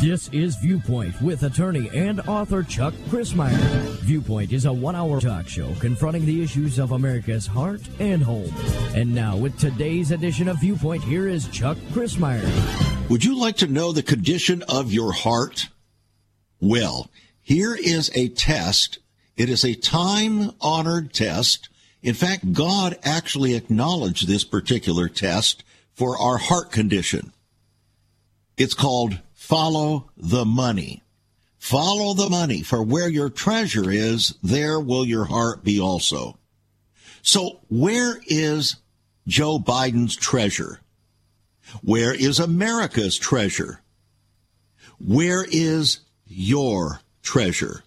This is Viewpoint with attorney and author Chuck Crismier. Viewpoint is a one hour talk show confronting the issues of America's heart and home. And now, with today's edition of Viewpoint, here is Chuck Crismier. Would you like to know the condition of your heart? Well, here is a test. It is a time honored test. In fact, God actually acknowledged this particular test for our heart condition. It's called follow the money. Follow the money, for where your treasure is, there will your heart be also. So where is Joe Biden's treasure? Where is America's treasure? Where is your treasure?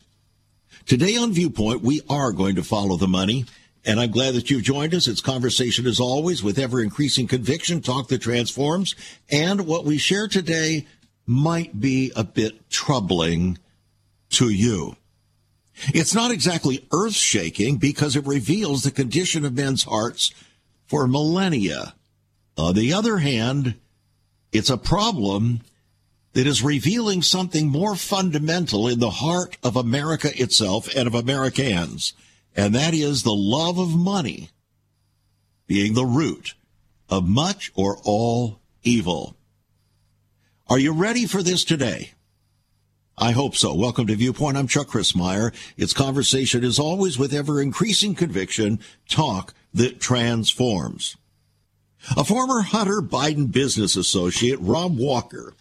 Today on Viewpoint, we are going to follow the money. And I'm glad that you've joined us. It's conversation as always with ever increasing conviction, talk that transforms. And what we share today might be a bit troubling to you. It's not exactly earth shaking because it reveals the condition of men's hearts for millennia. On the other hand, it's a problem that is revealing something more fundamental in the heart of America itself and of Americans, and that is the love of money being the root of much or all evil. Are you ready for this today? I hope so. Welcome to Viewpoint. I'm Chuck Crismier. Its conversation is always with ever increasing conviction, talk that transforms. A former Hunter Biden business associate, Rob Walker,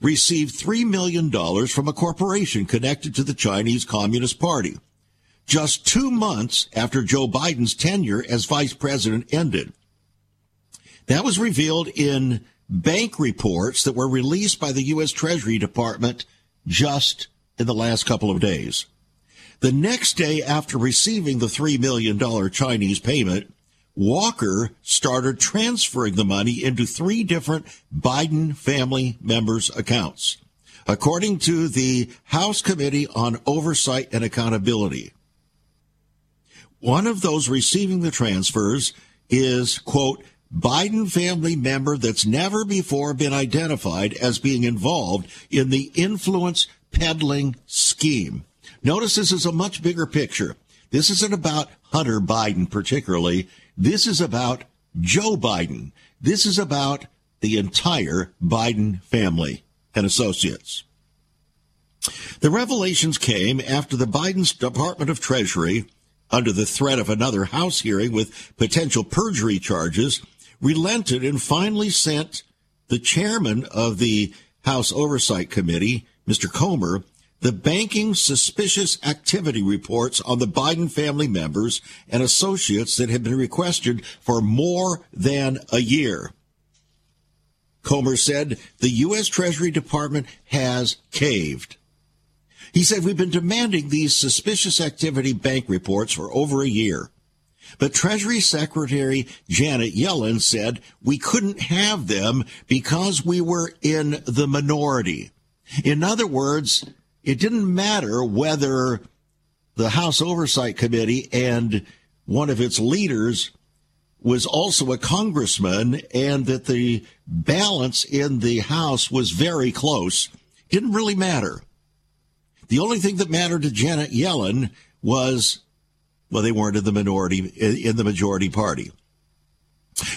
received $3 million from a corporation connected to the Chinese Communist Party just two months after Joe Biden's tenure as vice president ended. That was revealed in bank reports that were released by the U.S. Treasury Department just in the last couple of days. The next day after receiving the $3 million Chinese payment, Walker started transferring the money into three different Biden family members' accounts, according to the House Committee on Oversight and Accountability. One of those receiving the transfers is, quote, Biden family member that's never before been identified as being involved in the influence peddling scheme. Notice this is a much bigger picture. This isn't about Hunter Biden particularly. This is about Joe Biden. This is about the entire Biden family and associates. The revelations came after the Biden's Department of Treasury, under the threat of another House hearing with potential perjury charges, relented and finally sent the chairman of the House Oversight Committee, Mr. Comer, the banking suspicious activity reports on the Biden family members and associates that had been requested for more than a year. Comer said the U.S. Treasury Department has caved. He said, We've been demanding these suspicious activity bank reports for over a year. But Treasury Secretary Janet Yellen said we couldn't have them because we were in the minority. In other words, it didn't matter whether the House Oversight Committee and one of its leaders was also a congressman and that the balance in the House was very close. Didn't really matter. The only thing that mattered to Janet Yellen was well, they weren't in the minority, in the majority party.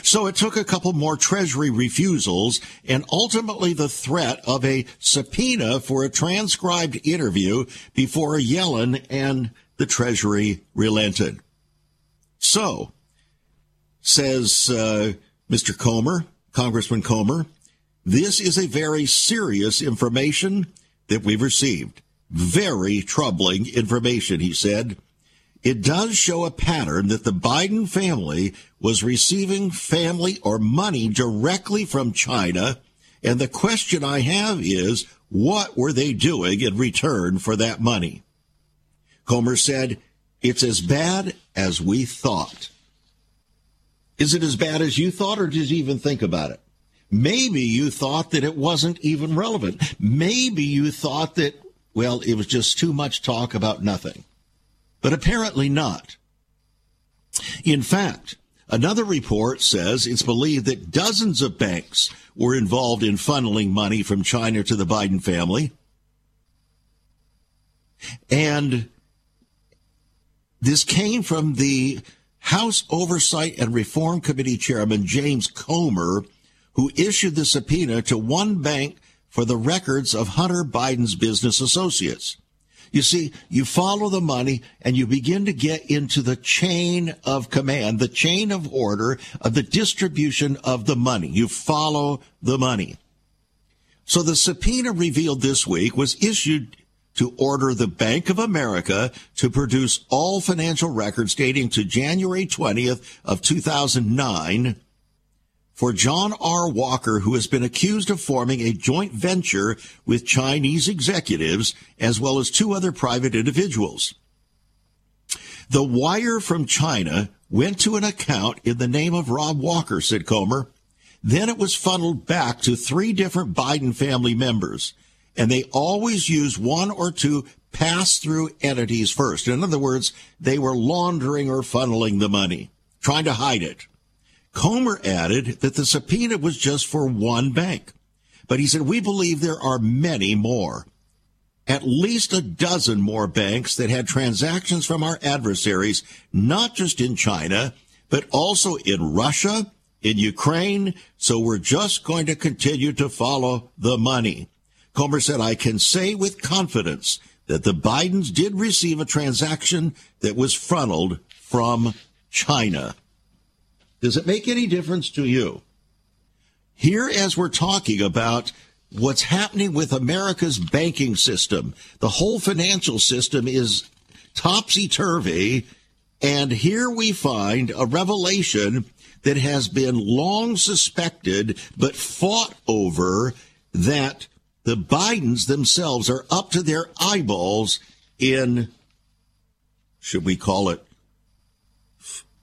So it took a couple more Treasury refusals and ultimately the threat of a subpoena for a transcribed interview before Yellen and the Treasury relented. So, says uh, Mr. Comer, Congressman Comer, this is a very serious information that we've received. Very troubling information, he said it does show a pattern that the Biden family was receiving family or money directly from China. And the question I have is, what were they doing in return for that money? Comer said, it's as bad as we thought. Is it as bad as you thought, or did you even think about it? Maybe you thought that it wasn't even relevant. Maybe you thought that, well, it was just too much talk about nothing but apparently not. In fact, another report says it's believed that dozens of banks were involved in funneling money from China to the Biden family. And this came from the House Oversight and Reform Committee Chairman James Comer, who issued the subpoena to one bank for the records of Hunter Biden's business associates. You see, you follow the money and you begin to get into the chain of command, the chain of order of the distribution of the money. You follow the money. So the subpoena revealed this week was issued to order the Bank of America to produce all financial records dating to January 20th of 2009 for John R. Walker, who has been accused of forming a joint venture with Chinese executives as well as two other private individuals. The wire from China went to an account in the name of Rob Walker, said Comer. Then it was funneled back to three different Biden family members, and they always use one or two pass through entities first. In other words, they were laundering or funneling the money, trying to hide it. Comer added that the subpoena was just for one bank. But he said, we believe there are many more. At least a dozen more banks that had transactions from our adversaries, not just in China, but also in Russia, in Ukraine. So we're just going to continue to follow the money. Comer said, I can say with confidence that the Bidens did receive a transaction that was funneled from China. Does it make any difference to you? Here, as we're talking about what's happening with America's banking system, the whole financial system is topsy turvy. And here we find a revelation that has been long suspected but fought over that the Bidens themselves are up to their eyeballs in, should we call it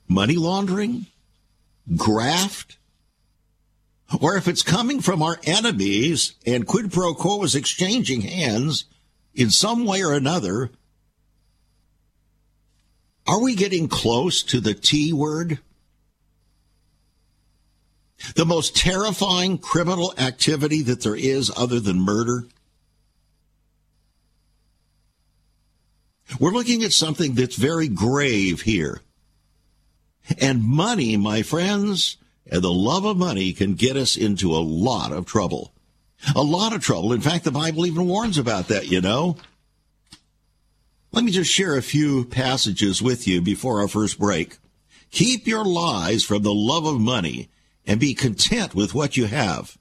money laundering? Graft, or if it's coming from our enemies and quid pro quo is exchanging hands in some way or another, are we getting close to the T word? The most terrifying criminal activity that there is other than murder? We're looking at something that's very grave here. And money, my friends, and the love of money can get us into a lot of trouble. A lot of trouble. In fact, the Bible even warns about that, you know. Let me just share a few passages with you before our first break. Keep your lies from the love of money and be content with what you have.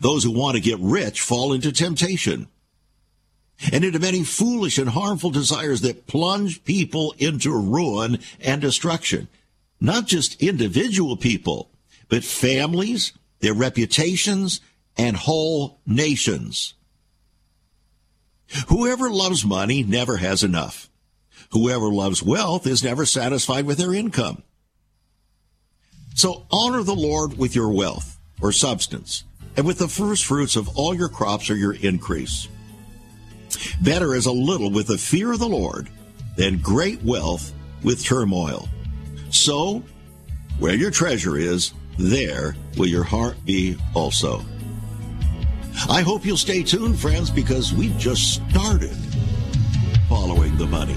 Those who want to get rich fall into temptation and into many foolish and harmful desires that plunge people into ruin and destruction. Not just individual people, but families, their reputations, and whole nations. Whoever loves money never has enough. Whoever loves wealth is never satisfied with their income. So honor the Lord with your wealth or substance and with the first fruits of all your crops or your increase. Better is a little with the fear of the Lord than great wealth with turmoil. So, where your treasure is, there will your heart be also. I hope you'll stay tuned, friends, because we've just started following the money.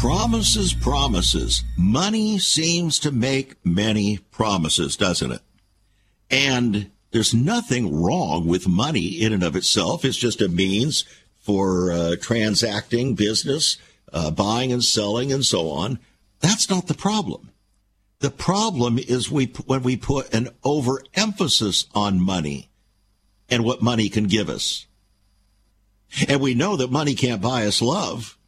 Promises, promises. Money seems to make many promises, doesn't it? And there's nothing wrong with money in and of itself. It's just a means for uh, transacting business, uh, buying and selling, and so on. That's not the problem. The problem is we when we put an overemphasis on money. and what money can give us. And we know that money can't buy us love.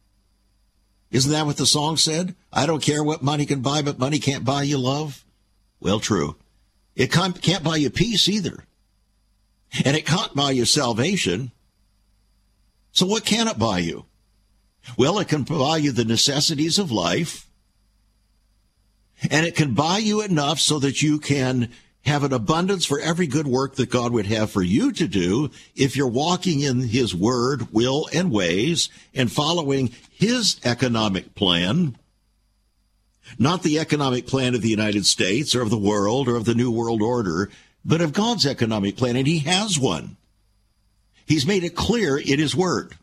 Isn't that what the song said? I don't care what money can buy, but money can't buy you love. Well, true. It can't buy you peace either. And it can't buy you salvation. So what can it buy you? Well, it can buy you the necessities of life. And it can buy you enough so that you can have an abundance for every good work that God would have for you to do if you're walking in His word, will, and ways and following His economic plan, not the economic plan of the United States or of the world or of the New World Order, but of God's economic plan. And He has one. He's made it clear in His word.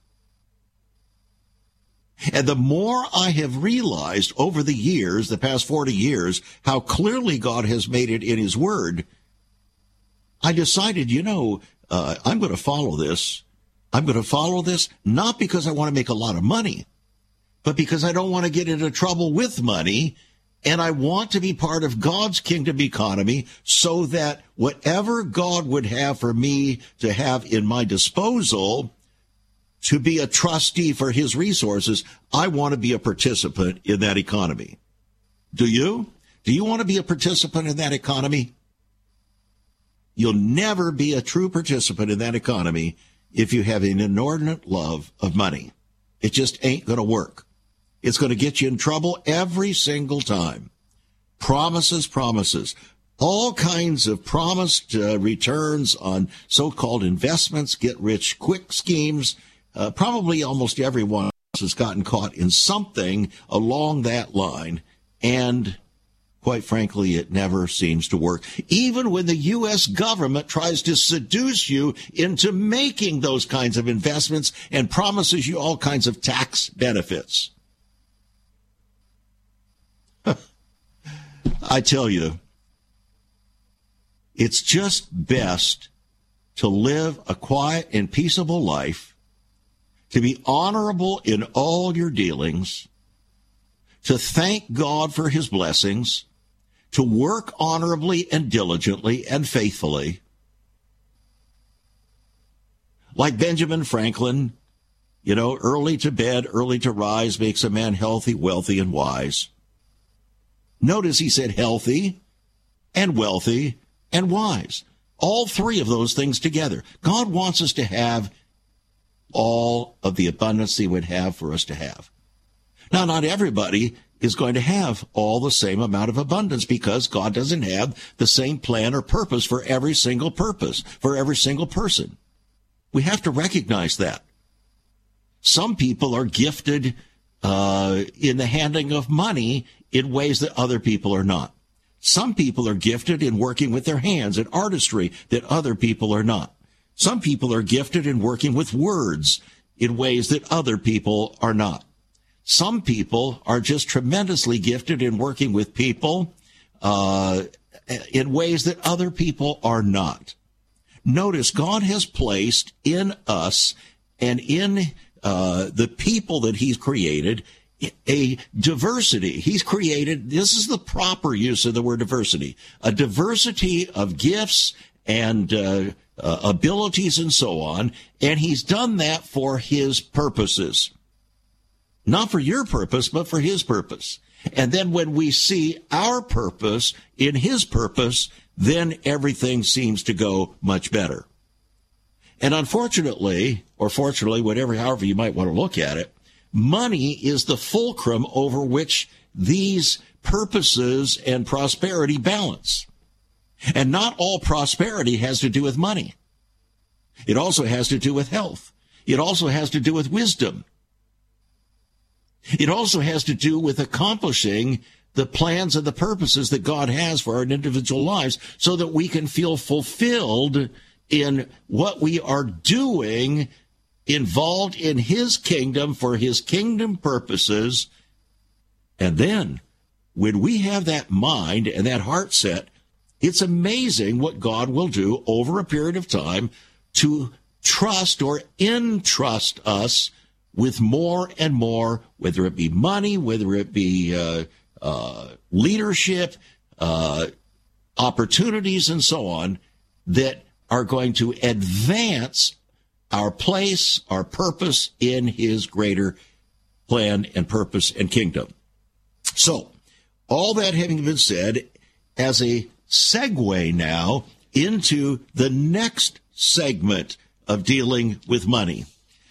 And the more I have realized over the years, the past 40 years, how clearly God has made it in His Word, I decided, you know, uh, I'm going to follow this. I'm going to follow this not because I want to make a lot of money, but because I don't want to get into trouble with money. And I want to be part of God's kingdom economy so that whatever God would have for me to have in my disposal, to be a trustee for his resources, I want to be a participant in that economy. Do you? Do you want to be a participant in that economy? You'll never be a true participant in that economy if you have an inordinate love of money. It just ain't going to work. It's going to get you in trouble every single time. Promises, promises. All kinds of promised uh, returns on so-called investments, get rich quick schemes uh, probably almost everyone has gotten caught in something along that line. And quite frankly, it never seems to work. Even when the U.S. government tries to seduce you into making those kinds of investments and promises you all kinds of tax benefits. I tell you, it's just best to live a quiet and peaceable life to be honorable in all your dealings, to thank God for his blessings, to work honorably and diligently and faithfully. Like Benjamin Franklin, you know, early to bed, early to rise makes a man healthy, wealthy, and wise. Notice he said healthy and wealthy and wise. All three of those things together. God wants us to have all of the abundance he would have for us to have. Now, not everybody is going to have all the same amount of abundance because God doesn't have the same plan or purpose for every single purpose, for every single person. We have to recognize that. Some people are gifted uh, in the handling of money in ways that other people are not. Some people are gifted in working with their hands and artistry that other people are not. Some people are gifted in working with words in ways that other people are not. Some people are just tremendously gifted in working with people uh, in ways that other people are not. Notice God has placed in us and in uh, the people that He's created a diversity. He's created, this is the proper use of the word diversity, a diversity of gifts and uh, uh, abilities and so on. And he's done that for his purposes. Not for your purpose, but for his purpose. And then when we see our purpose in his purpose, then everything seems to go much better. And unfortunately, or fortunately, whatever, however you might want to look at it, money is the fulcrum over which these purposes and prosperity balance. And not all prosperity has to do with money. It also has to do with health. It also has to do with wisdom. It also has to do with accomplishing the plans and the purposes that God has for our individual lives so that we can feel fulfilled in what we are doing involved in his kingdom for his kingdom purposes. And then when we have that mind and that heart set, it's amazing what God will do over a period of time to trust or entrust us with more and more, whether it be money, whether it be uh, uh, leadership, uh, opportunities, and so on, that are going to advance our place, our purpose in his greater plan and purpose and kingdom. So, all that having been said, as a segue now into the next segment of dealing with money.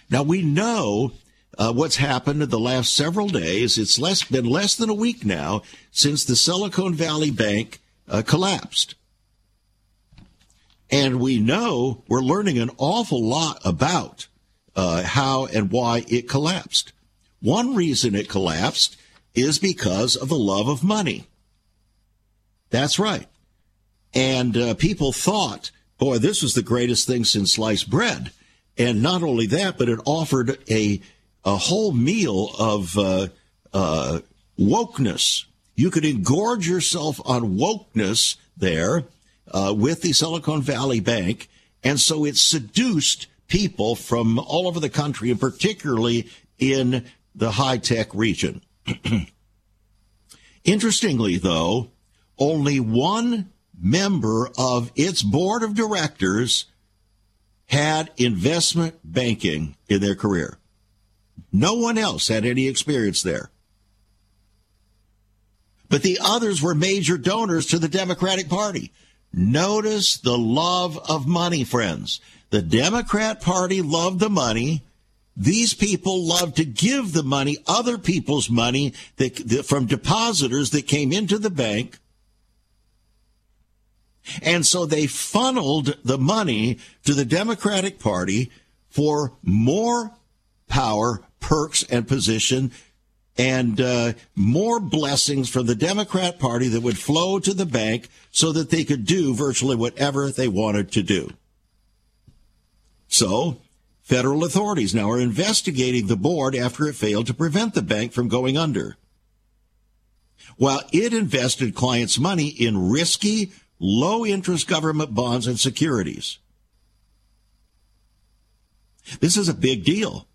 Now, we know uh, what's happened in the last several days. It's less, been less than a week now since the Silicon Valley Bank uh, collapsed. And we know we're learning an awful lot about uh, how and why it collapsed. One reason it collapsed is because of the love of money. That's right. And uh, people thought, boy, this was the greatest thing since sliced bread. And not only that, but it offered a a whole meal of uh, uh, wokeness. You could engorge yourself on wokeness there uh, with the Silicon Valley Bank. And so it seduced people from all over the country, and particularly in the high tech region. Interestingly, though, only one member of its board of directors had investment banking in their career. No one else had any experience there. But the others were major donors to the Democratic Party. Notice the love of money, friends. The Democrat Party loved the money. These people loved to give the money, other people's money that, that, from depositors that came into the bank. And so they funneled the money to the Democratic Party for more power, perks, and position and uh, more blessings from the Democrat Party that would flow to the bank so that they could do virtually whatever they wanted to do. So, federal authorities now are investigating the board after it failed to prevent the bank from going under. While it invested clients' money in risky, low interest government bonds and securities. This is a big deal.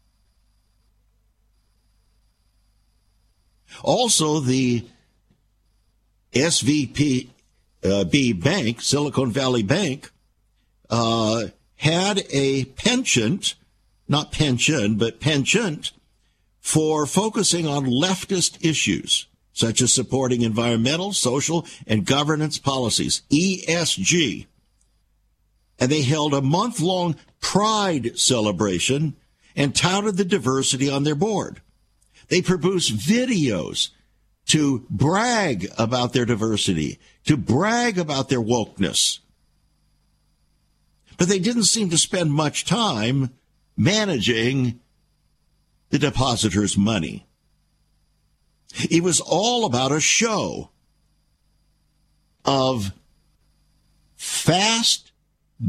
Also, the SVB uh, Bank, Silicon Valley Bank, uh, had a penchant, not pension, but penchant for focusing on leftist issues such as supporting environmental, social, and governance policies, ESG. And they held a month long pride celebration and touted the diversity on their board. They produce videos to brag about their diversity, to brag about their wokeness. But they didn't seem to spend much time managing the depositors' money. It was all about a show of fast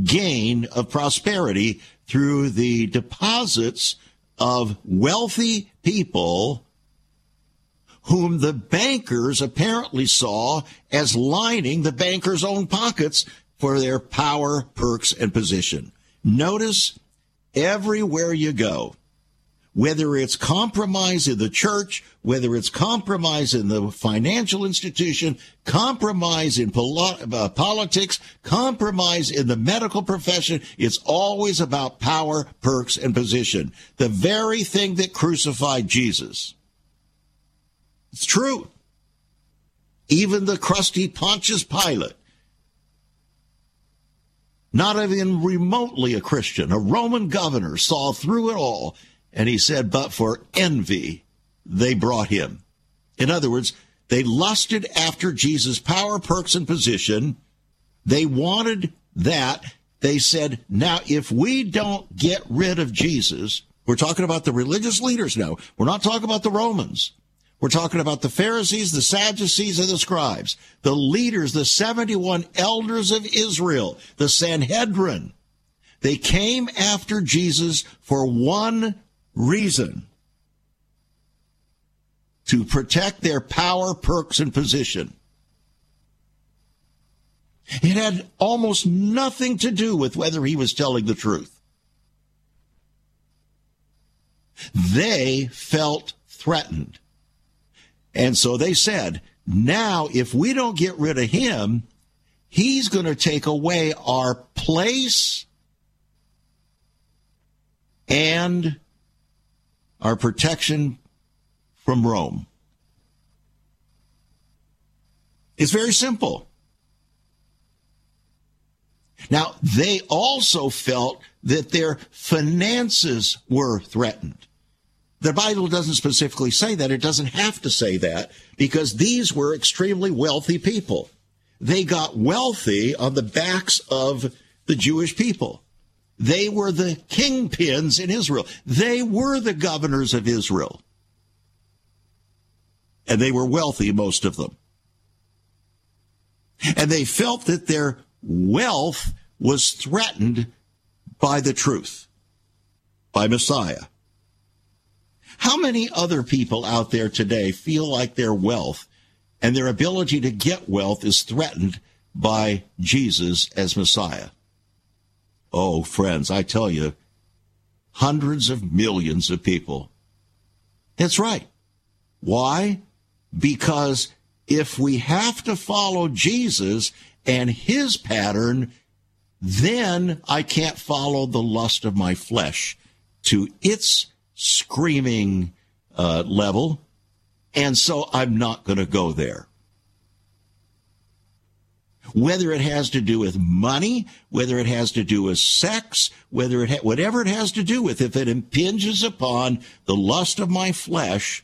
gain of prosperity through the deposits of wealthy people whom the bankers apparently saw as lining the bankers' own pockets for their power, perks, and position. Notice everywhere you go, whether it's compromise in the church, whether it's compromise in the financial institution, compromise in uh, politics, compromise in the medical profession, it's always about power, perks, and position. The very thing that crucified Jesus. It's true. Even the crusty Pontius Pilate, not even remotely a Christian, a Roman governor, saw through it all and he said, but for envy, they brought him. In other words, they lusted after Jesus' power, perks, and position. They wanted that. They said, now, if we don't get rid of Jesus, we're talking about the religious leaders now. We're not talking about the Romans. We're talking about the Pharisees, the Sadducees, and the scribes, the leaders, the 71 elders of Israel, the Sanhedrin. They came after Jesus for one reason to protect their power, perks, and position. It had almost nothing to do with whether he was telling the truth. They felt threatened. And so they said, now, if we don't get rid of him, He's going to take away our place and our protection from Rome. It's very simple. Now, they also felt that their finances were threatened. The Bible doesn't specifically say that. It doesn't have to say that because these were extremely wealthy people. They got wealthy on the backs of the Jewish people. They were the kingpins in Israel. They were the governors of Israel. And they were wealthy, most of them. And they felt that their wealth was threatened by the truth, by Messiah. How many other people out there today feel like their wealth and their ability to get wealth is threatened by Jesus as Messiah? Oh, friends, I tell you, hundreds of millions of people. That's right. Why? Because if we have to follow Jesus and his pattern, then I can't follow the lust of my flesh to its screaming uh, level. And so I'm not going to go there whether it has to do with money, whether it has to do with sex, whether it ha- whatever it has to do with, if it impinges upon the lust of my flesh,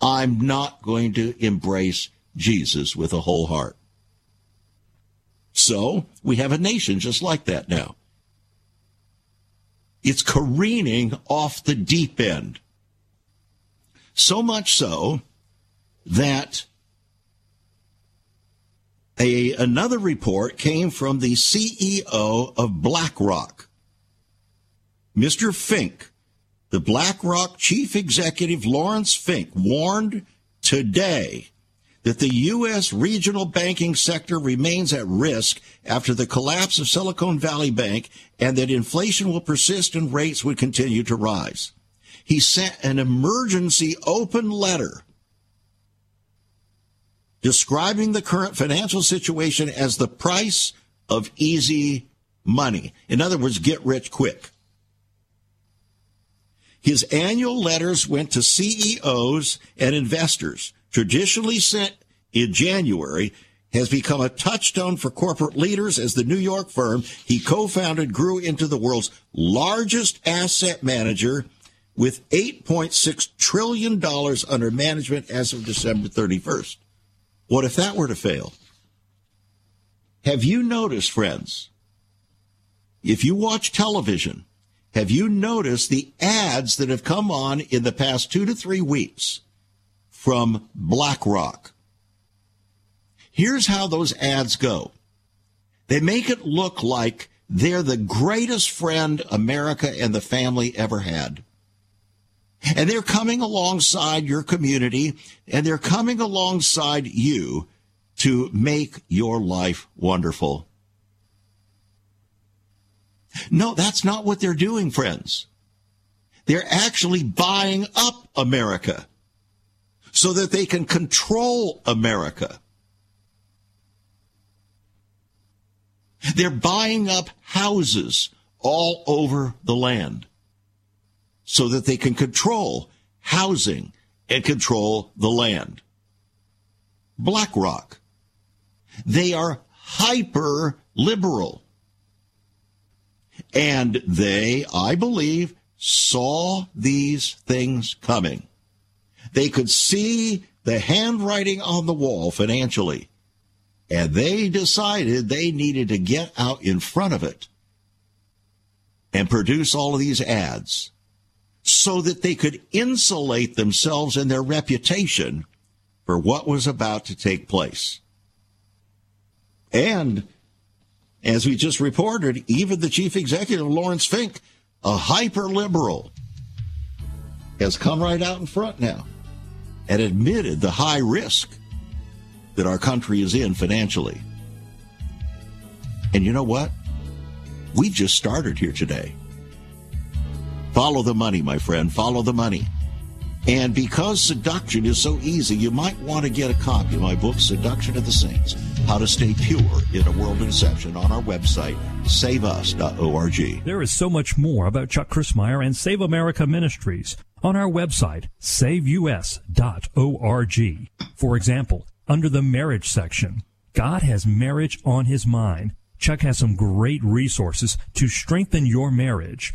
I'm not going to embrace Jesus with a whole heart. So we have a nation just like that now. It's careening off the deep end. So much so that a, another report came from the CEO of BlackRock. Mr. Fink, the BlackRock chief executive Laurence Fink, warned today that the U.S. regional banking sector remains at risk after the collapse of Silicon Valley Bank and that inflation will persist and rates would continue to rise. He sent an emergency open letter describing the current financial situation as the price of easy money. In other words, get rich quick. His annual letters went to CEOs and investors, traditionally sent in January, has become a touchstone for corporate leaders as the New York firm he co-founded grew into the world's largest asset manager with $8.6 trillion under management as of December 31st. What if that were to fail? Have you noticed, friends, if you watch television, have you noticed the ads that have come on in the past two to three weeks from BlackRock? Here's how those ads go. They make it look like they're the greatest friend America and the family ever had. And they're coming alongside your community and they're coming alongside you to make your life wonderful. No, that's not what they're doing, friends. They're actually buying up America so that they can control America. They're buying up houses all over the land so that they can control housing and control the land. BlackRock. They are hyper liberal. And they, I believe, saw these things coming. They could see the handwriting on the wall financially. And they decided they needed to get out in front of it and produce all of these ads so that they could insulate themselves and their reputation for what was about to take place. And as we just reported, even the chief executive, Laurence Fink, a hyper liberal, has come right out in front now and admitted the high risk that our country is in financially. And you know what? We just started here today. Follow the money, my friend. Follow the money. And because seduction is so easy, you might want to get a copy of my book, Seduction of the Saints How to Stay Pure in a World of Deception, on our website, saveus.org. There is so much more about Chuck Crismier and Save America Ministries on our website, saveus.org. For example, under the marriage section, God has marriage on his mind. Chuck has some great resources to strengthen your marriage.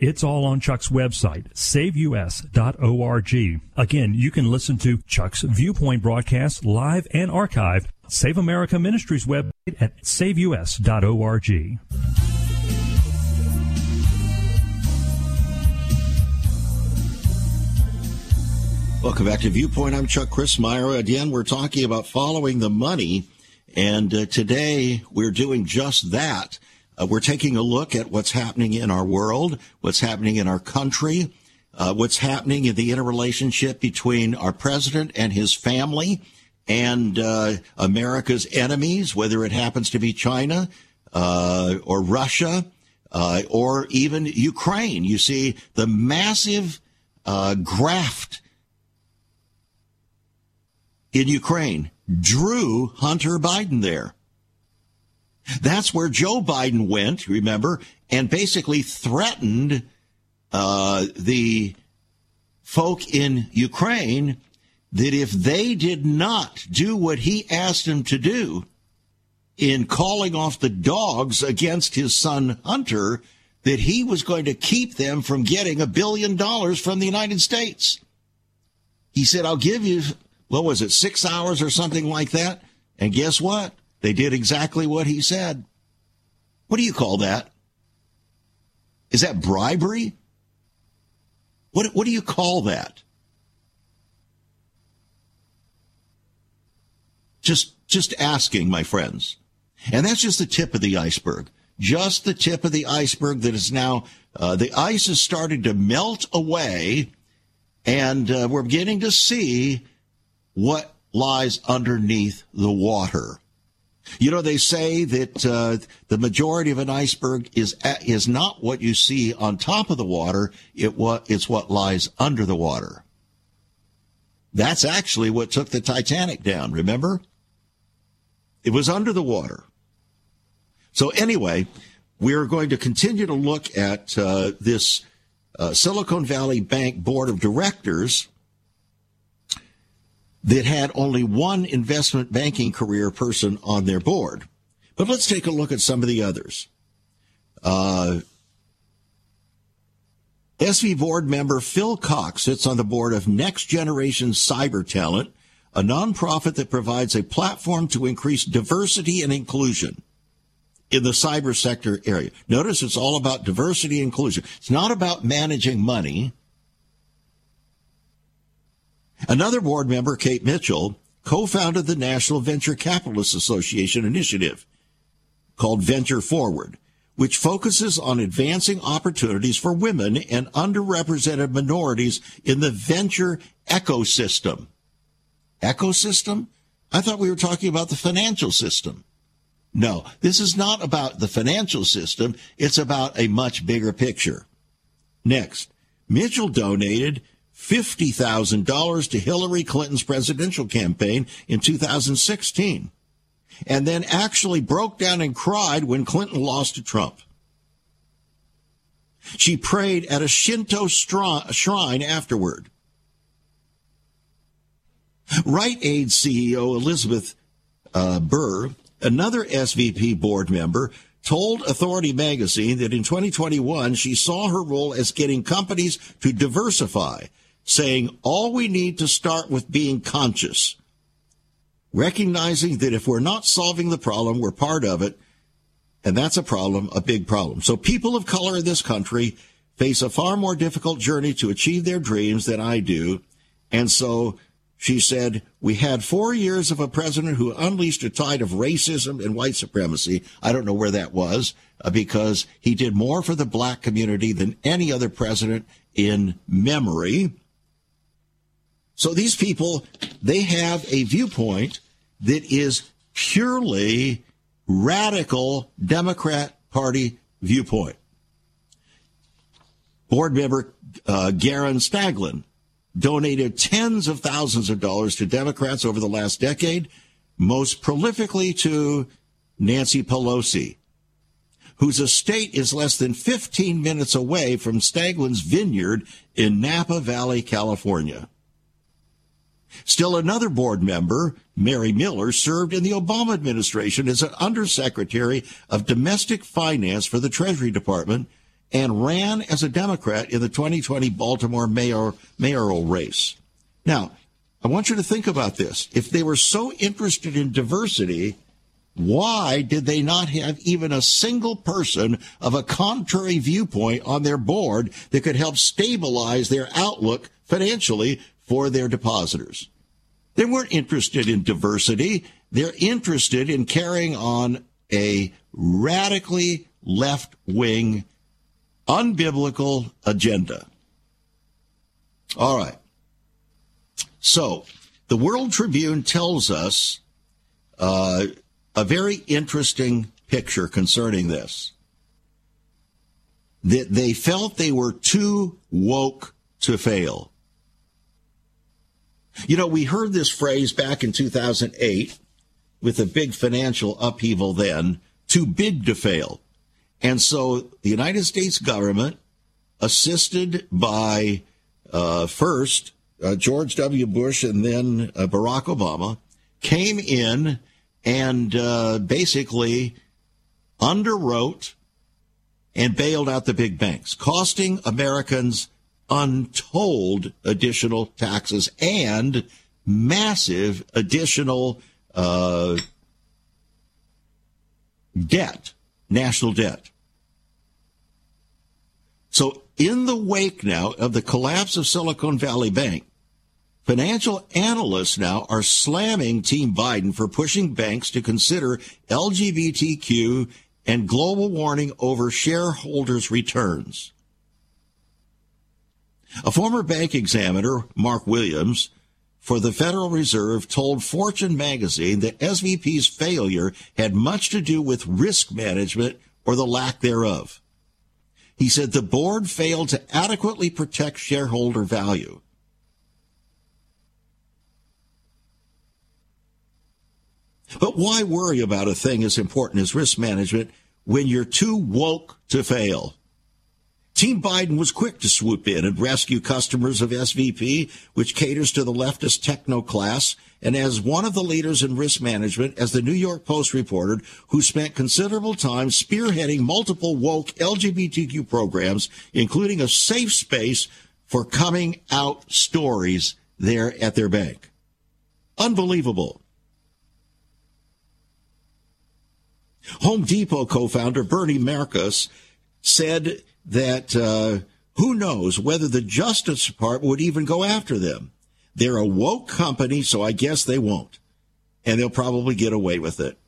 It's all on Chuck's website, saveus.org. Again, you can listen to Chuck's Viewpoint broadcast live and archived. Save America Ministries website at saveus.org. Welcome back to Viewpoint. I'm Chuck Crismier. Again, we're talking about following the money, and uh, today we're doing just that. Uh, we're taking a look at what's happening in our world, what's happening in our country, uh, what's happening in the interrelationship between our president and his family and uh, America's enemies, whether it happens to be China uh, or Russia uh, or even Ukraine. You see the massive uh, graft in Ukraine drew Hunter Biden there. That's where Joe Biden went, remember, and basically threatened uh, the folk in Ukraine that if they did not do what he asked them to do in calling off the dogs against his son Hunter, that he was going to keep them from getting a billion dollars from the United States. He said, I'll give you, what was it, six hours or something like that? And guess what? They did exactly what he said. What do you call that? Is that bribery? What, what do you call that? Just, just asking, my friends. And that's just the tip of the iceberg. Just the tip of the iceberg that is now, uh, the ice is starting to melt away and uh, we're beginning to see what lies underneath the water. You know, they say that uh, the majority of an iceberg is is not what you see on top of the water. It what it's what lies under the water. That's actually what took the Titanic down. Remember, it was under the water. So anyway, we're going to continue to look at uh, this uh, Silicon Valley Bank board of directors that had only one investment banking career person on their board. But let's take a look at some of the others. Uh, SV board member Phil Cox sits on the board of Next Generation Cyber Talent, a nonprofit that provides a platform to increase diversity and inclusion in the cyber sector area. Notice it's all about diversity and inclusion. It's not about managing money. Another board member, Kate Mitchell, co-founded the National Venture Capitalists Association initiative called Venture Forward, which focuses on advancing opportunities for women and underrepresented minorities in the venture ecosystem. Ecosystem? I thought we were talking about the financial system. No, this is not about the financial system. It's about a much bigger picture. Next, Mitchell donated $50,000 to Hillary Clinton's presidential campaign in 2016 and then actually broke down and cried when Clinton lost to Trump. She prayed at a Shinto shrine afterward. Rite Aid CEO Elizabeth uh, Burr, another SVB board member, told Authority magazine that in 2021 she saw her role as getting companies to diversify saying all we need to start with being conscious, recognizing that if we're not solving the problem, we're part of it. And that's a problem, a big problem. So people of color in this country face a far more difficult journey to achieve their dreams than I do. And so she said, We had four years of a president who unleashed a tide of racism and white supremacy. I don't know where that was uh, because he did more for the black community than any other president in memory. So these people, they have a viewpoint that is purely radical Democrat Party viewpoint. Board member uh, Garen Staglin donated tens of thousands of dollars to Democrats over the last decade, most prolifically to Nancy Pelosi, whose estate is less than 15 minutes away from Staglin's vineyard in Napa Valley, California. Still another board member, Mary Miller, served in the Obama administration as an undersecretary of domestic finance for the Treasury Department and ran as a Democrat in the 2020 Baltimore mayor, mayoral race. Now, I want you to think about this. If they were so interested in diversity, why did they not have even a single person of a contrary viewpoint on their board that could help stabilize their outlook financially for their depositors? They weren't interested in diversity. They're interested in carrying on a radically left wing unbiblical agenda. All right. So the World Tribune tells us uh, a very interesting picture concerning this. That they felt they were too woke to fail. You know, we heard this phrase back in 2008 with a big financial upheaval then, too big to fail. And so the United States government, assisted by uh, first uh, George W. Bush and then uh, Barack Obama, came in and uh, basically underwrote and bailed out the big banks, costing Americans untold additional taxes and massive additional uh, debt national debt. So, in the wake now of the collapse of Silicon Valley Bank, financial analysts now are slamming Team Biden for pushing banks to consider LGBTQ and global warning over shareholders' returns. A former bank examiner, Mark Williams, for the Federal Reserve told Fortune magazine that SVB's failure had much to do with risk management or the lack thereof. He said the board failed to adequately protect shareholder value. But why worry about a thing as important as risk management when you're too woke to fail? Team Biden was quick to swoop in and rescue customers of SVB, which caters to the leftist techno class, and as one of the leaders in risk management, as the New York Post reported, who spent considerable time spearheading multiple woke LGBTQ programs, including a safe space for coming out stories there at their bank. Unbelievable. Home Depot co-founder Bernie Marcus said that uh, who knows whether the Justice Department would even go after them. They're a woke company, so I guess they won't. And they'll probably get away with it.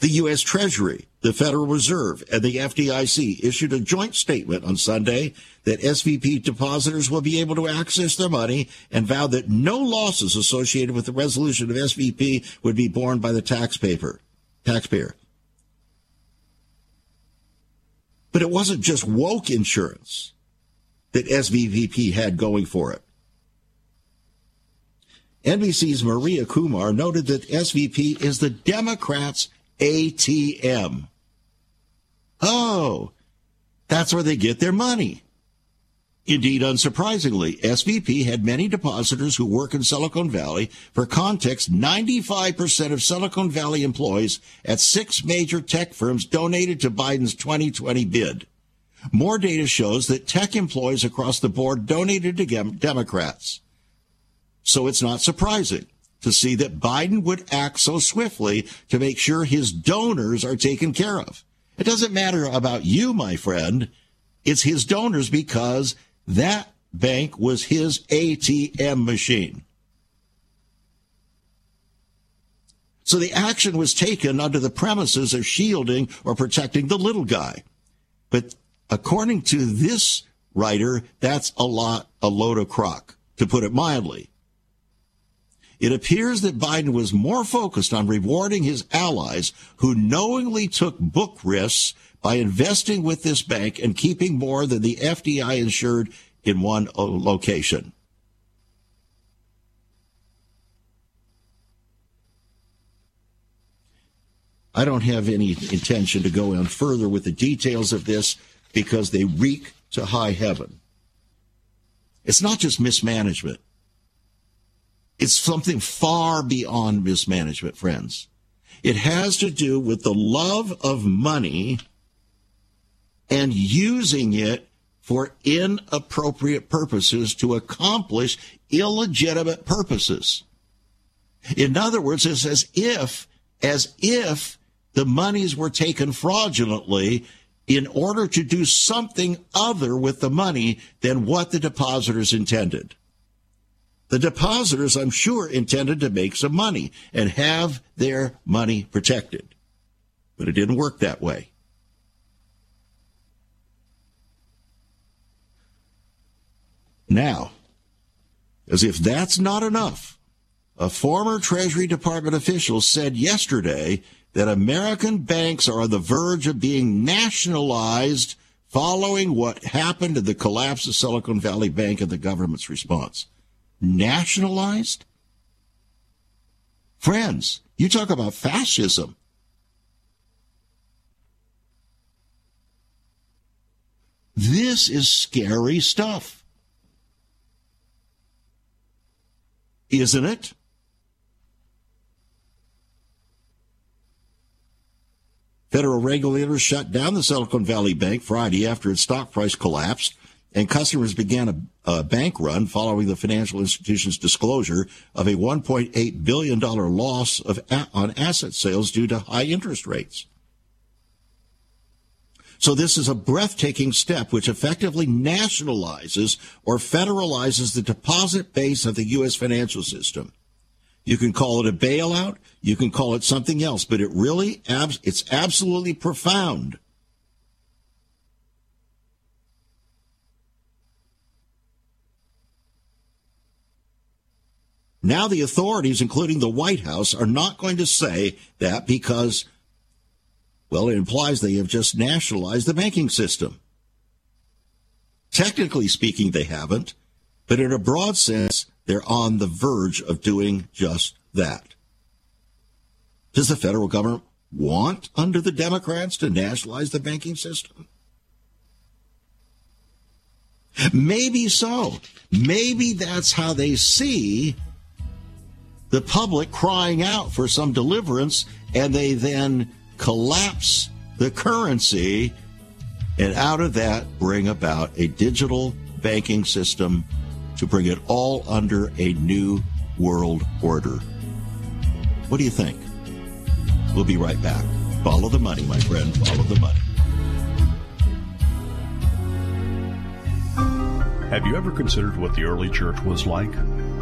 The U.S. Treasury, the Federal Reserve, and the FDIC issued a joint statement on Sunday that SVB depositors will be able to access their money and vowed that no losses associated with the resolution of SVB would be borne by the taxpayer. Taxpayer. But it wasn't just woke insurance that SVBP had going for it. NBC's Maria Kumar noted that SVB is the Democrats' ATM. Oh, that's where they get their money. Indeed, unsurprisingly, SVB had many depositors who work in Silicon Valley. For context, 95% of Silicon Valley employees at six major tech firms donated to Biden's 2020 bid. More data shows that tech employees across the board donated to Democrats. So it's not surprising to see that Biden would act so swiftly to make sure his donors are taken care of. It doesn't matter about you, my friend. It's his donors because that bank was his ATM machine. So the action was taken under the premises of shielding or protecting the little guy. But according to this writer, that's a lot, a load of crock, to put it mildly. It appears that Biden was more focused on rewarding his allies who knowingly took book risks by investing with this bank and keeping more than the FDI insured in one location. I don't have any intention to go on further with the details of this because they reek to high heaven. It's not just mismanagement. It's something far beyond mismanagement, friends. It has to do with the love of money and using it for inappropriate purposes to accomplish illegitimate purposes. In other words, it's as if, as if the monies were taken fraudulently in order to do something other with the money than what the depositors intended. The depositors, I'm sure, intended to make some money and have their money protected. But it didn't work that way. Now, as if that's not enough, a former Treasury Department official said yesterday that American banks are on the verge of being nationalized following what happened to the collapse of Silicon Valley Bank and the government's response. Nationalized? Friends, you talk about fascism. This is scary stuff. Isn't it? Federal regulators shut down the Silicon Valley Bank Friday after its stock price collapsed, and customers began a, a bank run following the financial institution's disclosure of a $1.8 billion loss of, on asset sales due to high interest rates. So this is a breathtaking step which effectively nationalizes or federalizes the deposit base of the U.S. financial system. You can call it a bailout. You can call it something else, but it really, it's absolutely profound. Now the authorities, including the White House, are not going to say that because, well, it implies they have just nationalized the banking system. Technically speaking, they haven't, but in a broad sense, they're on the verge of doing just that. Does the federal government want, under the Democrats, to nationalize the banking system? Maybe so. Maybe that's how they see the public crying out for some deliverance, and they then collapse the currency, and out of that bring about a digital banking system to bring it all under a new world order. What do you think? We'll be right back. Follow the money, my friend. Follow the money. Have you ever considered what the early church was like?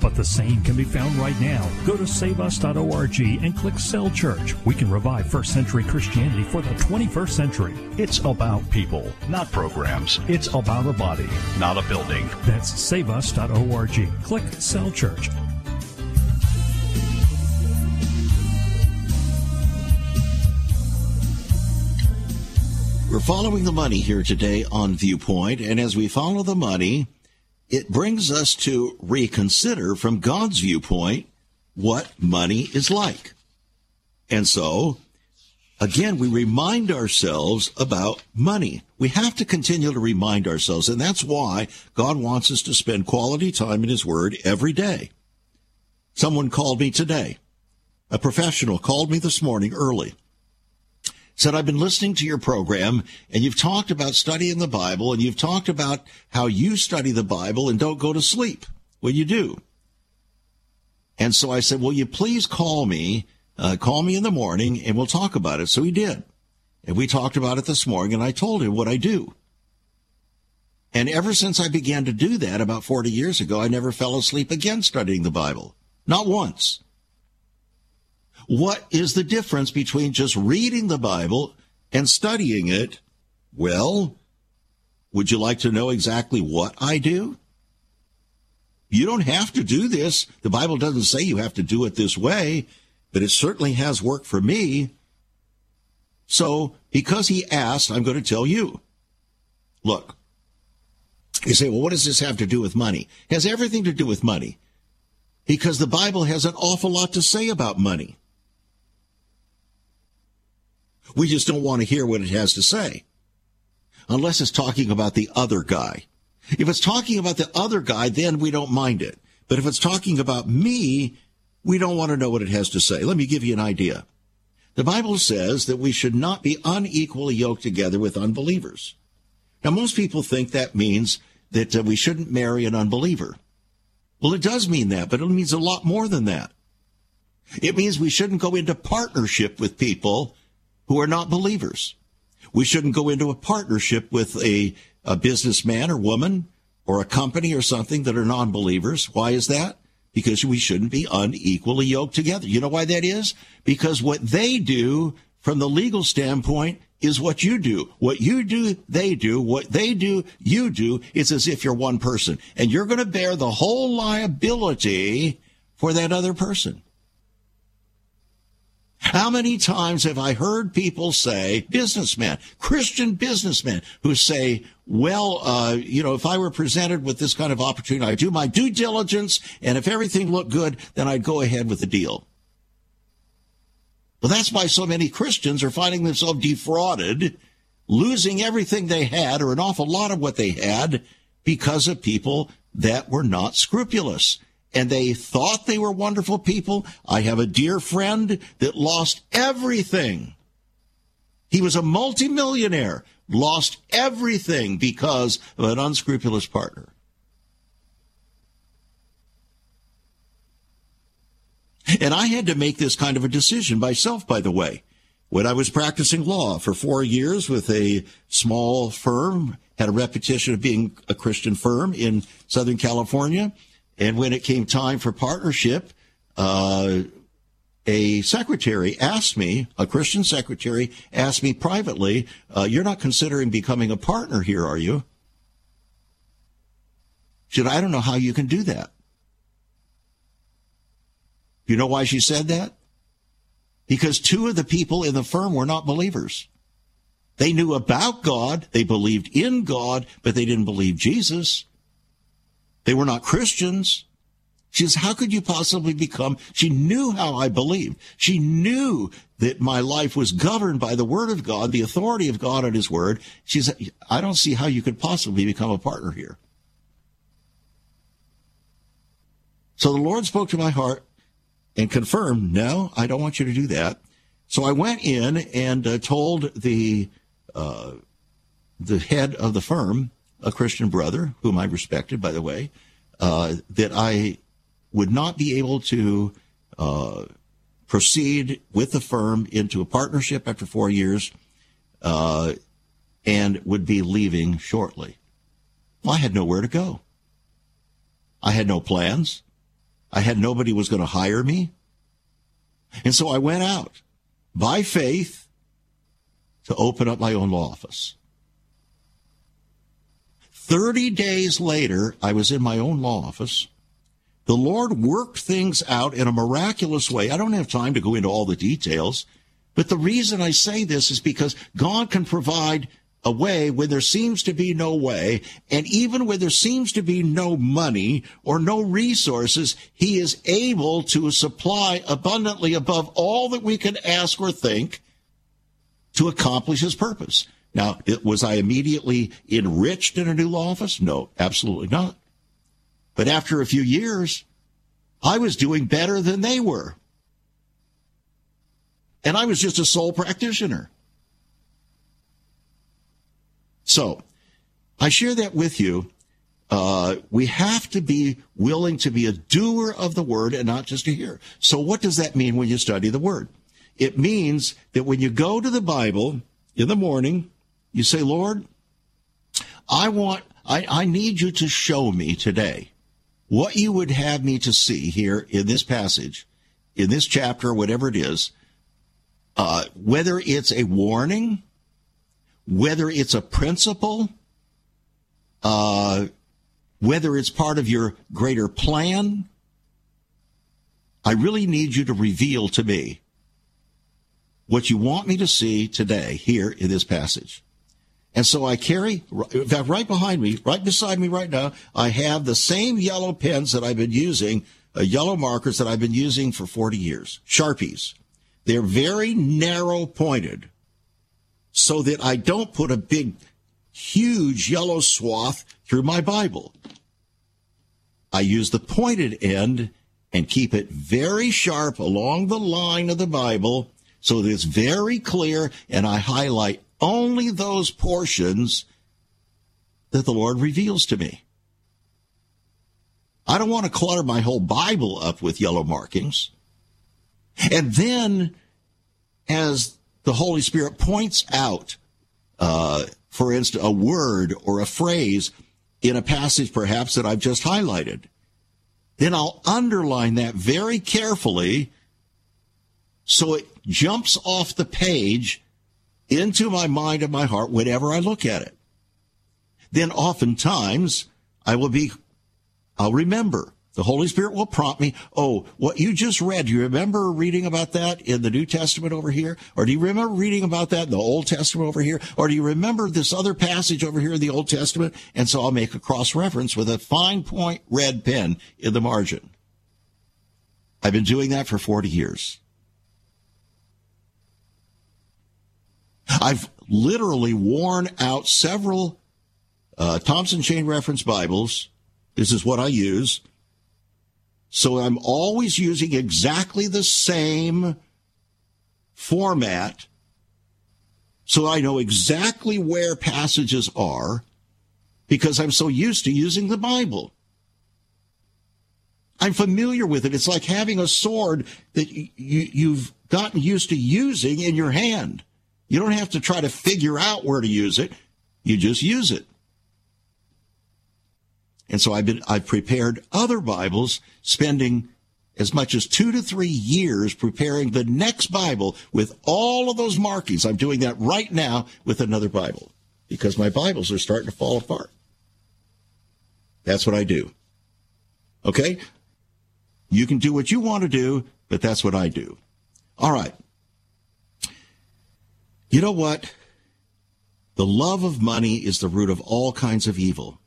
But the same can be found right now. Go to saveus.org and click Cell Church. We can revive first century Christianity for the 21st century. It's about people, not programs. It's about a body, not a building. That's saveus.org. Click Cell Church. We're following the money here today on Viewpoint, and as we follow the money, it brings us to reconsider from God's viewpoint what money is like. And so, again, we remind ourselves about money. We have to continue to remind ourselves, and that's why God wants us to spend quality time in His Word every day. Someone called me today. A professional called me this morning early. Said, I've been listening to your program and you've talked about studying the Bible and you've talked about how you study the Bible and don't go to sleep. Well, you do. And so I said, will you please call me, uh, call me in the morning and we'll talk about it. So he did. And we talked about it this morning and I told him what I do. And ever since I began to do that about 40 years ago, I never fell asleep again studying the Bible. Not once. What is the difference between just reading the Bible and studying it? Well, would you like to know exactly what I do? You don't have to do this. The Bible doesn't say you have to do it this way, but it certainly has worked for me. So, because he asked, I'm going to tell you. Look, you say, well, what does this have to do with money? It has everything to do with money because the Bible has an awful lot to say about money. We just don't want to hear what it has to say unless it's talking about the other guy. If it's talking about the other guy, then we don't mind it. But if it's talking about me, we don't want to know what it has to say. Let me give you an idea. The Bible says that we should not be unequally yoked together with unbelievers. Now, most people think that means that uh, we shouldn't marry an unbeliever. Well, it does mean that, but it means a lot more than that. It means we shouldn't go into partnership with people who are not believers. We shouldn't go into a partnership with a, a businessman or woman or a company or something that are non believers. Why is that? Because we shouldn't be unequally yoked together. You know why that is? Because what they do from the legal standpoint is what you do. What you do, they do. What they do, you do. It's as if you're one person and you're going to bear the whole liability for that other person. How many times have I heard people say, businessmen, Christian businessmen, who say, well, uh, you know, if I were presented with this kind of opportunity, I'd do my due diligence, and if everything looked good, then I'd go ahead with the deal. Well, that's why so many Christians are finding themselves defrauded, losing everything they had or an awful lot of what they had because of people that were not scrupulous. And they thought they were wonderful people. I have a dear friend that lost everything. He was a multimillionaire, lost everything because of an unscrupulous partner. And I had to make this kind of a decision myself, by the way. When I was practicing law for four years with a small firm, had a reputation of being a Christian firm in Southern California. And when it came time for partnership, uh, a secretary asked me, a Christian secretary asked me privately, uh, You're not considering becoming a partner here, are you? She said, I don't know how you can do that. You know why she said that? Because two of the people in the firm were not believers. They knew about God, they believed in God, but they didn't believe Jesus. They were not Christians. She says, How could you possibly become? She knew how I believed. She knew that my life was governed by the Word of God, the authority of God and His Word. She said, I don't see how you could possibly become a partner here. So the Lord spoke to my heart and confirmed, no, I don't want you to do that. So I went in and uh, told the uh, the head of the firm, a Christian brother whom I respected, by the way, uh, that I would not be able to uh, proceed with the firm into a partnership after four years, uh, and would be leaving shortly. Well, I had nowhere to go. I had no plans. I had nobody was going to hire me. And so I went out by faith to open up my own law office. 30 days later, I was in my own law office. The Lord worked things out in a miraculous way. I don't have time to go into all the details, but the reason I say this is because God can provide a way when there seems to be no way. And even when there seems to be no money or no resources, he is able to supply abundantly above all that we can ask or think to accomplish his purpose. Now, it, was I immediately enriched in a new office? No, absolutely not. But after a few years, I was doing better than they were. And I was just a sole practitioner. So I share that with you. Uh, we have to be willing to be a doer of the word and not just a hearer. So what does that mean when you study the word? It means that when you go to the Bible in the morning, you say, Lord, I want, I, I need you to show me today what you would have me to see here in this passage, in this chapter, whatever it is, uh, whether it's a warning, whether it's a principle, uh, whether it's part of your greater plan, I really need you to reveal to me what you want me to see today here in this passage. And so I carry, in fact, right behind me, right beside me right now, I have the same yellow pens that I've been using, uh, yellow markers that I've been using for 40 years, Sharpies. They're very narrow pointed so that I don't put a big, huge yellow swath through my Bible. I use the pointed end and keep it very sharp along the line of the Bible so that it's very clear and I highlight only those portions that the Lord reveals to me. I don't want to clutter my whole Bible up with yellow markings. And then, as the Holy Spirit points out, uh, for instance, a word or a phrase in a passage perhaps that I've just highlighted. Then I'll underline that very carefully so it jumps off the page into my mind and my heart whenever I look at it. Then oftentimes I will be, I'll remember the Holy Spirit will prompt me. Oh, what you just read, do you remember reading about that in the New Testament over here? Or do you remember reading about that in the Old Testament over here? Or do you remember this other passage over here in the Old Testament? And so I'll make a cross reference with a fine point red pen in the margin. I've been doing that for 40 years. I've literally worn out several uh, Thompson Chain Reference Bibles. This is what I use so I'm always using exactly the same format so I know exactly where passages are because I'm so used to using the Bible. I'm familiar with it. It's like having a sword that you, you've gotten used to using in your hand. You don't have to try to figure out where to use it. You just use it. And so I've been, I've prepared other Bibles, spending as much as two to three years preparing the next Bible with all of those markings. I'm doing that right now with another Bible because my Bibles are starting to fall apart. That's what I do. Okay? You can do what you want to do, but that's what I do. All right. You know what? The love of money is the root of all kinds of evil.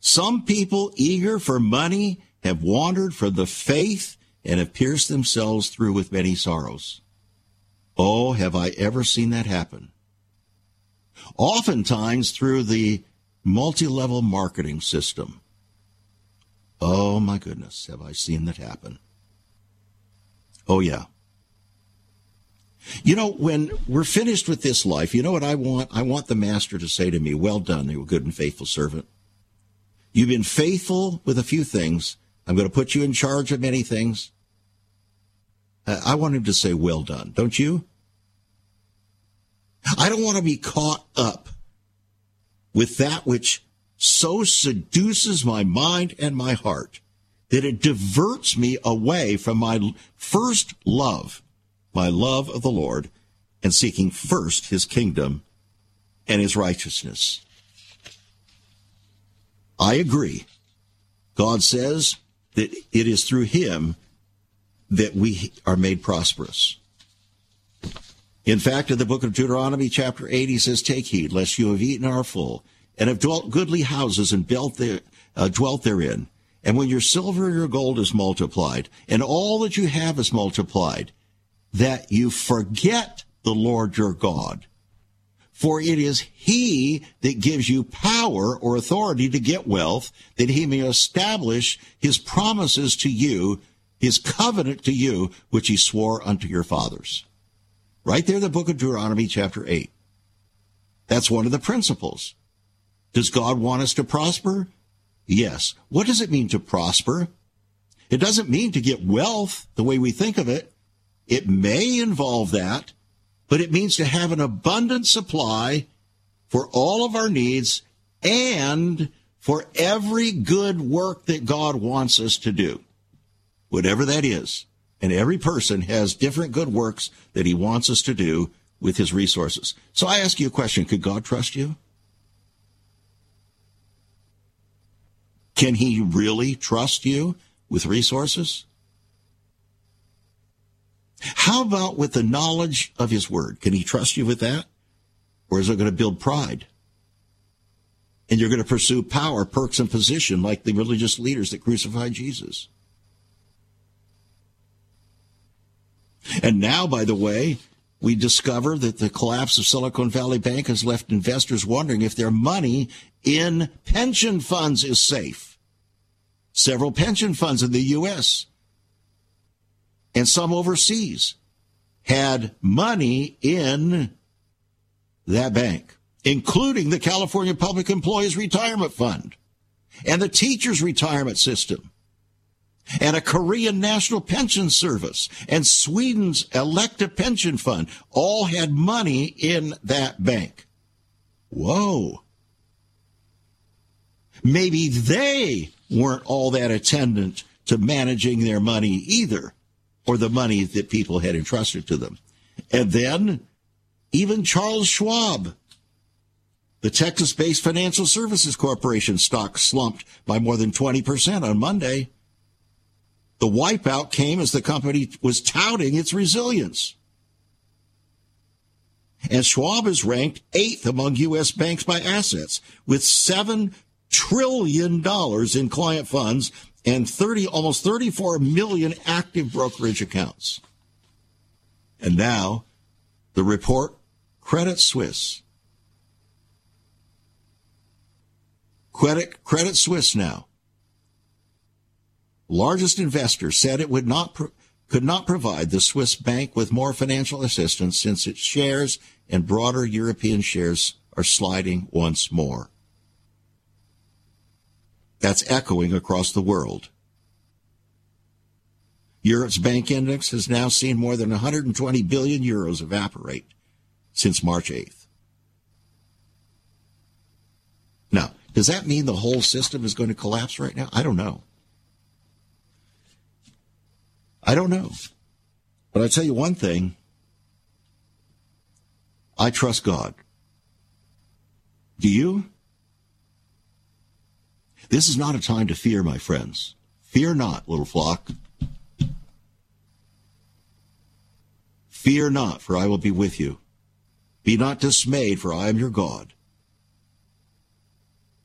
Some people eager for money have wandered from the faith and have pierced themselves through with many sorrows. Oh, have I ever seen that happen? Oftentimes through the multi-level marketing system. Oh my goodness, have I seen that happen? Oh yeah. You know, when we're finished with this life, you know what I want? I want the master to say to me, well done, you good and faithful servant. You've been faithful with a few things. I'm going to put you in charge of many things. I want him to say, well done. Don't you? I don't want to be caught up with that which so seduces my mind and my heart that it diverts me away from my first love, my love of the Lord, and seeking first his kingdom and his righteousness. I agree. God says that it is through him that we are made prosperous. In fact, in the book of Deuteronomy, chapter 8, he says, Take heed, lest you have eaten our full, and have dwelt goodly houses and there, uh, dwelt therein. And when your silver and your gold is multiplied, and all that you have is multiplied, that you forget the Lord your God. For it is he that gives you power or authority to get wealth, that he may establish his promises to you, his covenant to you, which he swore unto your fathers. Right there the book of Deuteronomy, chapter 8. That's one of the principles. Does God want us to prosper? Yes. What does it mean to prosper? It doesn't mean to get wealth the way we think of it. It may involve that, but it means to have an abundant supply for all of our needs and for every good work that God wants us to do, whatever that is. And every person has different good works that he wants us to do with his resources. So I ask you a question Could God trust you? Can he really trust you with resources? How about with the knowledge of his word? Can he trust you with that? Or is it going to build pride? And you're going to pursue power, perks, and position like the religious leaders that crucified Jesus. And now, by the way, we discover that the collapse of Silicon Valley Bank has left investors wondering if their money in pension funds is safe. Several pension funds in the U.S. and some overseas had money in that bank, including the California Public Employees Retirement Fund and the Teachers Retirement System and a Korean National Pension Service and Sweden's Alecta Pension Fund all had money in that bank. Whoa. Maybe they weren't all that attendant to managing their money either, or the money that people had entrusted to them. And then even Charles Schwab, the Texas based financial services corporation stock slumped by more than 20% on Monday. The wipeout came as the company was touting its resilience. And Schwab is ranked eighth among U.S. banks by assets with $7 trillion in client funds and 30, almost 34 million active brokerage accounts. And now the report Credit Suisse. Credit, Credit Suisse now largest investor, said it would not pro- could not provide the Swiss bank with more financial assistance since its shares and broader European shares are sliding once more. That's echoing across the world. Europe's bank index has now seen more than 120 billion euros evaporate since March 8th. Now, does that mean the whole system is going to collapse right now? I don't know. I don't know. But I tell you one thing I trust God. Do you? This is not a time to fear, my friends. Fear not, little flock. Fear not, for I will be with you. Be not dismayed, for I am your God.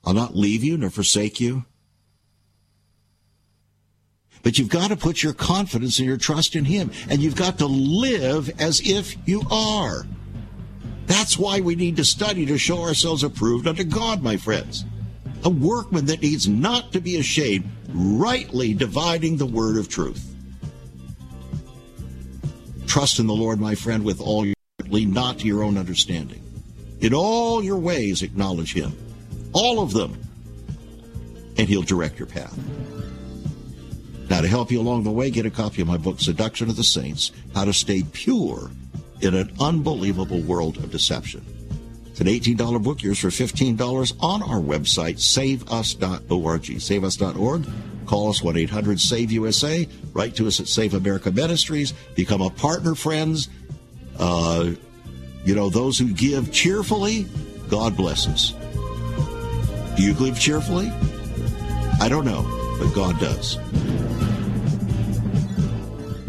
I'll not leave you nor forsake you. But you've got to put your confidence and your trust in Him. And you've got to live as if you are. That's why we need to study to show ourselves approved unto God, my friends. A workman that needs not to be ashamed, rightly dividing the word of truth. Trust in the Lord, my friend, with all your heart lean not to your own understanding. In all your ways acknowledge him. All of them. And he'll direct your path. Now, to help you along the way, get a copy of my book, Seduction of the Saints How to Stay Pure in an Unbelievable World of Deception. It's an $18 book, yours for $15 on our website, saveus.org. Saveus.org. Call us 1 800 SAVE USA. Write to us at Save America Ministries. Become a partner, friends. Uh, you know, those who give cheerfully, God blesses. Do you give cheerfully? I don't know, but God does